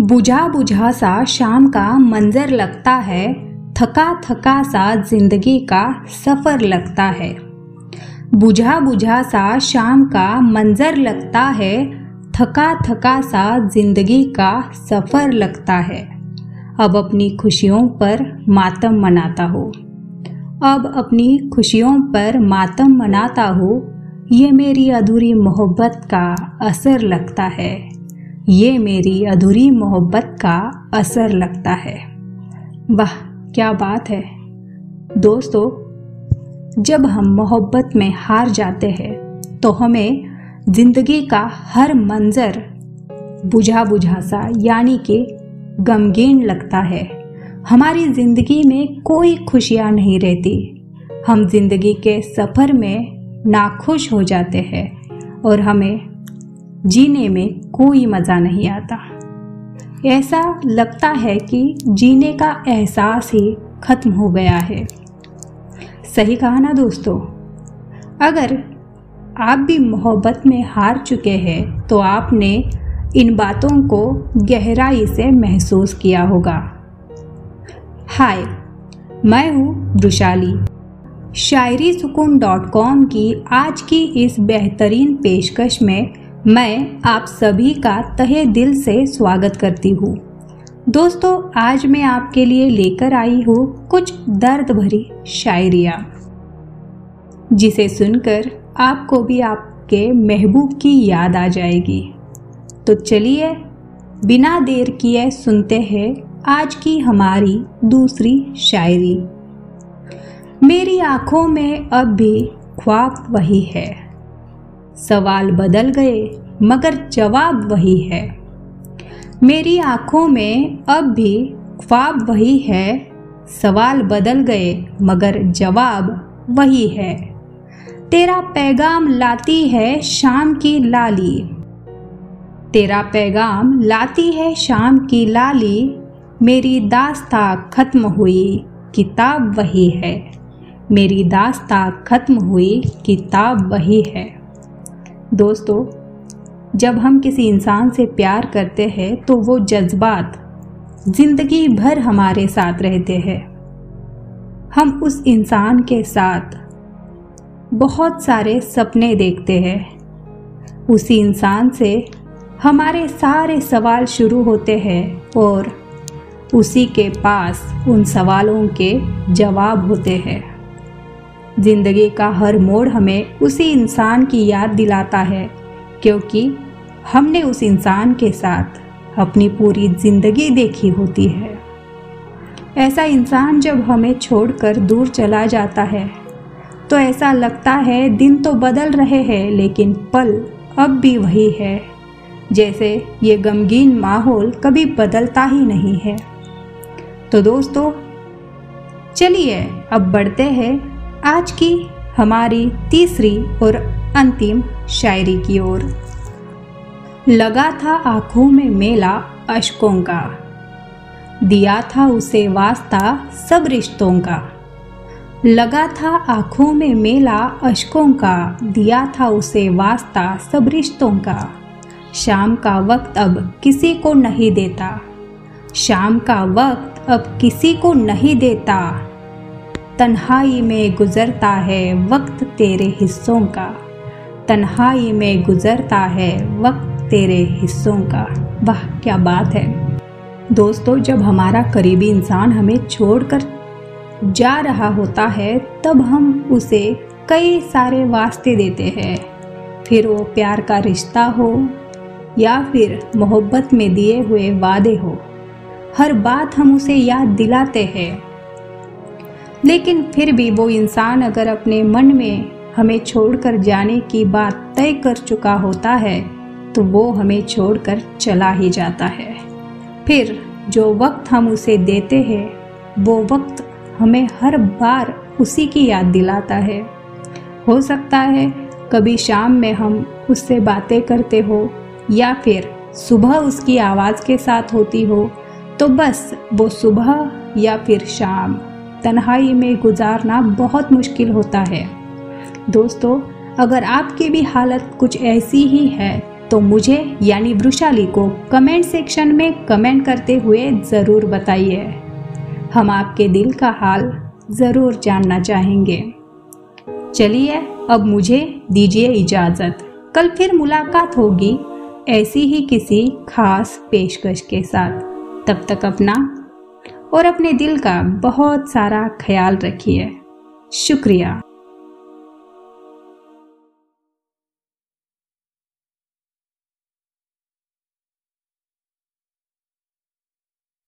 बुझा बुझा सा शाम का मंजर लगता है थका थका सा ज़िंदगी का सफ़र लगता है। बुझा बुझा सा शाम का मंजर लगता है थका थका सा ज़िंदगी का सफ़र लगता है। अब अपनी खुशियों पर मातम मनाता हो। अब अपनी खुशियों पर मातम मनाता हो। ये मेरी अधूरी मोहब्बत का असर लगता है। ये मेरी अधूरी मोहब्बत का असर लगता है। वाह, क्या बात है। दोस्तों, जब हम मोहब्बत में हार जाते हैं तो हमें ज़िंदगी का हर मंज़र बुझा बुझा सा यानी कि गमगीन लगता है। हमारी ज़िंदगी में कोई खुशियाँ नहीं रहती। हम ज़िंदगी के सफ़र में नाखुश हो जाते हैं और हमें जीने में कोई मज़ा नहीं आता। ऐसा लगता है कि जीने का एहसास ही ख़त्म हो गया है। सही कहा ना दोस्तों? अगर आप भी मोहब्बत में हार चुके हैं तो आपने इन बातों को गहराई से महसूस किया होगा। हाय, मैं हूँ वृशाली शायरी सुकून डॉट कॉम की आज की इस बेहतरीन पेशकश में मैं आप सभी का तहे दिल से स्वागत करती हूँ। दोस्तों, आज मैं आपके लिए लेकर आई हूँ कुछ दर्द भरी शायरिया, जिसे सुनकर आपको भी आपके महबूब की याद आ जाएगी। तो चलिए, बिना देर किए सुनते हैं आज की हमारी दूसरी शायरी। मेरी आँखों में अब भी ख्वाब वही है। सवाल बदल गए, मगर जवाब वही है। मेरी आँखों में अब भी ख्वाब वही है। सवाल बदल गए, मगर जवाब वही है। तेरा पैगाम लाती है शाम की लाली। तेरा पैगाम लाती है शाम की लाली। मेरी दास्ता खत्म हुई, किताब वही है। मेरी दास्ता खत्म हुई, किताब वही है। दोस्तों, जब हम किसी इंसान से प्यार करते हैं तो वो जज्बात ज़िंदगी भर हमारे साथ रहते हैं। हम उस इंसान के साथ बहुत सारे सपने देखते हैं। उसी इंसान से हमारे सारे सवाल शुरू होते हैं और उसी के पास उन सवालों के जवाब होते हैं। ज़िंदगी का हर मोड़ हमें उसी इंसान की याद दिलाता है, क्योंकि हमने उस इंसान के साथ अपनी पूरी ज़िंदगी देखी होती है। ऐसा इंसान जब हमें छोड़कर दूर चला जाता है तो ऐसा लगता है दिन तो बदल रहे हैं, लेकिन पल अब भी वही है, जैसे ये गमगीन माहौल कभी बदलता ही नहीं है। तो दोस्तों, चलिए अब बढ़ते हैं आज की हमारी तीसरी और अंतिम शायरी की ओर। लगा था आँखों में मेला अशकों का। दिया था उसे वास्ता सब रिश्तों का। लगा था आँखों में मेला अशकों का। दिया था उसे वास्ता सब रिश्तों का। शाम का वक्त अब किसी को नहीं देता। शाम का वक्त अब किसी को नहीं देता। तन्हाई में गुज़रता है वक्त तेरे हिस्सों का। तन्हाई में गुज़रता है वक्त तेरे हिस्सों का। वाह, क्या बात है। दोस्तों, जब हमारा करीबी इंसान हमें छोड़कर जा रहा होता है, तब हम उसे कई सारे वास्ते देते हैं। फिर वो प्यार का रिश्ता हो, या फिर मोहब्बत में दिए हुए वादे हो। हर बात हम उसे याद दिलाते हैं। लेकिन फिर भी वो इंसान अगर अपने मन में हमें छोड़कर जाने की बात तय कर चुका होता है तो वो हमें छोड़कर चला ही जाता है। फिर जो वक्त हम उसे देते हैं, वो वक्त हमें हर बार उसी की याद दिलाता है। हो सकता है कभी शाम में हम उससे बातें करते हो, या फिर सुबह उसकी आवाज़ के साथ होती हो तो बस वो सुबह या फिर शाम। तन्हाई में गुजारना बहुत मुश्किल होता है। दोस्तों, अगर आपकी भी हालत कुछ ऐसी ही है तो मुझे यानी वृशाली को कमेंट सेक्शन में कमेंट करते हुए ज़रूर बताइए। हम आपके दिल का हाल ज़रूर जानना चाहेंगे। चलिए, अब मुझे दीजिए इजाज़त। कल फिर मुलाकात होगी ऐसी ही किसी खास पेशकश के साथ। तब तक अपना और अपने दिल का बहुत सारा ख्याल रखिए। शुक्रिया।